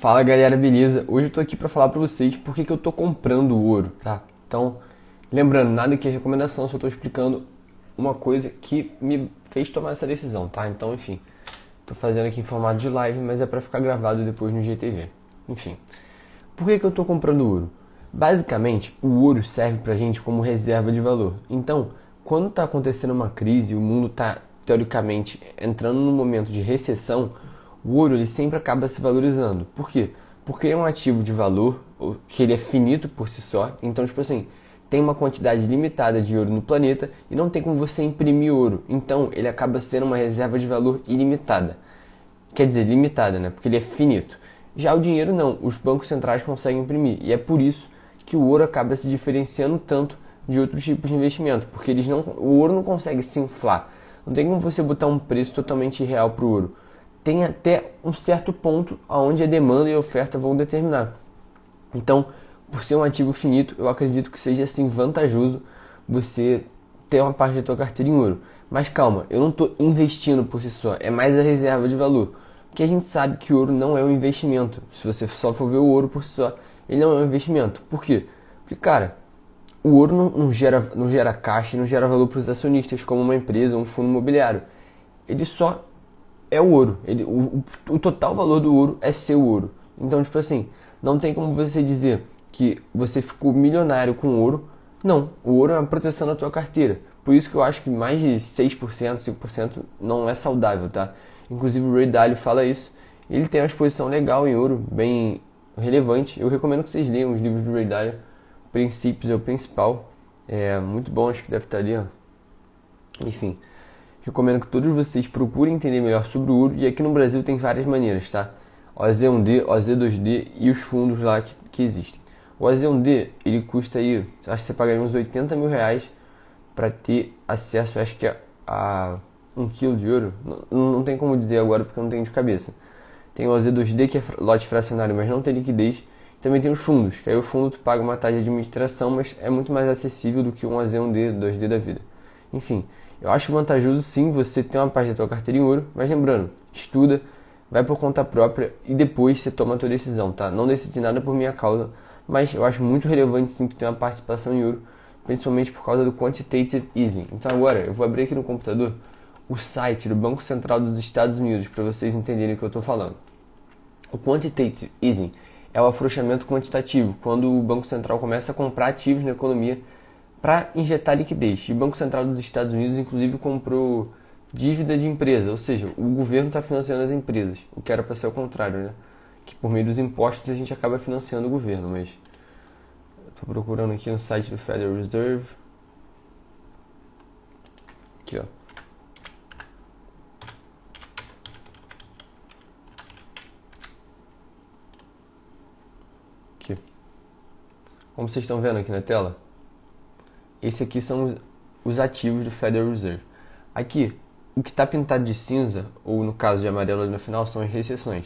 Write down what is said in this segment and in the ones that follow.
Fala galera, beleza? Hoje eu tô aqui para falar para vocês por que, que eu tô comprando ouro, tá? Então, lembrando, nada aqui é recomendação, só tô explicando uma coisa que me fez tomar essa decisão, tá? Então, enfim, tô fazendo aqui em formato de live, mas é para ficar gravado depois no GTV. Enfim, por que, que eu tô comprando ouro? Basicamente, o ouro serve pra gente como reserva de valor. Então, quando está acontecendo uma crise, o mundo está teoricamente entrando num momento de recessão, o ouro ele sempre acaba se valorizando. Por quê? Porque é um ativo de valor, que ele é finito por si só. Então, tipo assim, tem uma quantidade limitada de ouro no planeta e não tem como você imprimir ouro. Então, ele acaba sendo uma reserva de valor ilimitada. Quer dizer, limitada, né? Porque ele é finito. Já o dinheiro não, os bancos centrais conseguem imprimir. E é por isso que o ouro acaba se diferenciando tanto de outros tipos de investimento, porque eles não, o ouro não consegue se inflar. Não tem como você botar um preço totalmente real para o ouro. Tem até um certo ponto aonde a demanda e a oferta vão determinar. Então, por ser um ativo finito, eu acredito que seja assim vantajoso você ter uma parte da tua carteira em ouro. Mas calma, eu não estou investindo por si só, é mais a reserva de valor. Porque a gente sabe que ouro não é um investimento. Se você só for ver o ouro por si só, ele não é um investimento. Por quê? Porque, cara, o ouro não, não, gera, não gera caixa, não gera valor para os acionistas, como uma empresa ou um fundo imobiliário. Ele só é o ouro. Ele, o, o, total valor do ouro é seu ouro. Então, tipo assim, não tem como você dizer que você ficou milionário com ouro. Não, o ouro é uma proteção da tua carteira. Por isso que eu acho que mais de 6%, 5% não é saudável, tá? Inclusive o Ray Dalio fala isso. Ele tem uma exposição legal em ouro, bem relevante. Eu recomendo que vocês leiam os livros do Ray Dalio princípios é o principal. É muito bom, acho que deve estar ali, ó. Enfim, recomendo que todos vocês procurem entender melhor sobre o ouro. E aqui no Brasil tem várias maneiras, tá? OZ1D, OZ2D e os fundos lá que, que existem. O OZ1D, ele custa aí, acho que você pagaria uns 80 mil reais para ter acesso, acho que a, a um quilo de ouro. Não, não tem como dizer agora porque eu não tenho de cabeça. Tem o OZ2D que é lote fracionário, mas não tem liquidez. Também tem os fundos, que aí o fundo tu paga uma taxa de administração, mas é muito mais acessível do que um AZ1D, 2D da vida. Enfim, eu acho vantajoso sim você ter uma parte da tua carteira em ouro, mas lembrando, estuda, vai por conta própria e depois você toma a tua decisão, tá? Não decidi nada por minha causa, mas eu acho muito relevante sim que tenha uma participação em ouro, principalmente por causa do Quantitative Easing. Então agora, eu vou abrir aqui no computador o site do Banco Central dos Estados Unidos para vocês entenderem o que eu estou falando. O Quantitative Easing é o afrouxamento quantitativo, quando o Banco Central começa a comprar ativos na economia para injetar liquidez. E o Banco Central dos Estados Unidos, inclusive, comprou dívida de empresa, ou seja, o governo está financiando as empresas, o que era para ser o contrário, né? Que por meio dos impostos a gente acaba financiando o governo, mas estou procurando aqui no site do Federal Reserve. Aqui, ó. Como vocês estão vendo aqui na tela, esse aqui são os ativos do Federal Reserve. Aqui, o que está pintado de cinza, ou no caso de amarelo ali no final, são as recessões.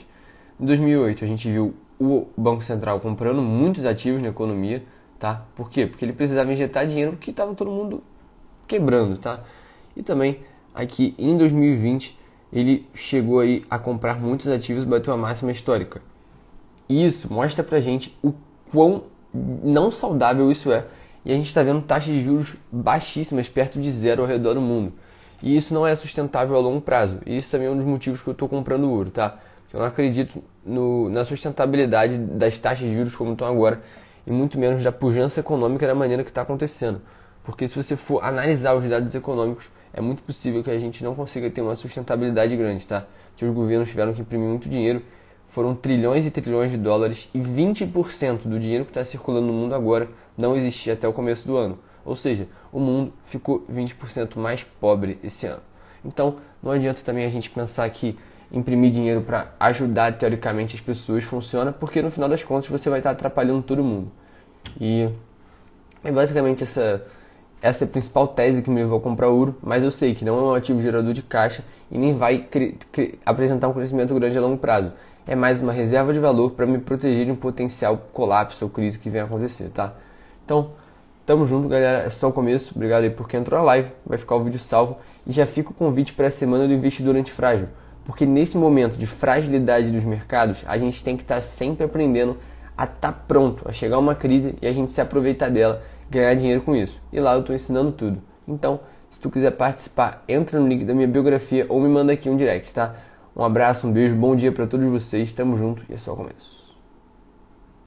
Em 2008, a gente viu o Banco Central comprando muitos ativos na economia, tá? Por quê? Porque ele precisava injetar dinheiro porque estava todo mundo quebrando, tá? E também, aqui em 2020, ele chegou aí a comprar muitos ativos e bateu a máxima histórica. E isso mostra pra gente o quão não saudável isso é. E a gente está vendo taxas de juros baixíssimas, perto de zero ao redor do mundo. E isso não é sustentável a longo prazo. E isso também é um dos motivos que eu estou comprando ouro, tá? Eu não acredito no, na sustentabilidade das taxas de juros como estão agora, e muito menos da pujança econômica da maneira que está acontecendo. Porque se você for analisar os dados econômicos, é muito possível que a gente não consiga ter uma sustentabilidade grande, tá? Que os governos tiveram que imprimir muito dinheiro foram trilhões e trilhões de dólares e 20% do dinheiro que está circulando no mundo agora não existia até o começo do ano. Ou seja, o mundo ficou 20% mais pobre esse ano. Então, não adianta também a gente pensar que imprimir dinheiro para ajudar teoricamente as pessoas funciona, porque no final das contas você vai estar atrapalhando todo mundo. E é basicamente essa essa é a principal tese que me levou a comprar ouro, mas eu sei que não é um ativo gerador de caixa e nem vai apresentar um crescimento grande a longo prazo é mais uma reserva de valor para me proteger de um potencial colapso ou crise que venha acontecer, tá? Então, tamo junto, galera. É só o começo. Obrigado aí por quem entrou na live. Vai ficar o vídeo salvo. E já fica o convite para a semana do investidor antifrágil. Porque nesse momento de fragilidade dos mercados, a gente tem que estar tá sempre aprendendo a estar tá pronto, a chegar uma crise e a gente se aproveitar dela, ganhar dinheiro com isso. E lá eu estou ensinando tudo. Então, se tu quiser participar, entra no link da minha biografia ou me manda aqui um direct, tá? Um abraço, um beijo, bom dia para todos vocês, tamo junto e é só o começo.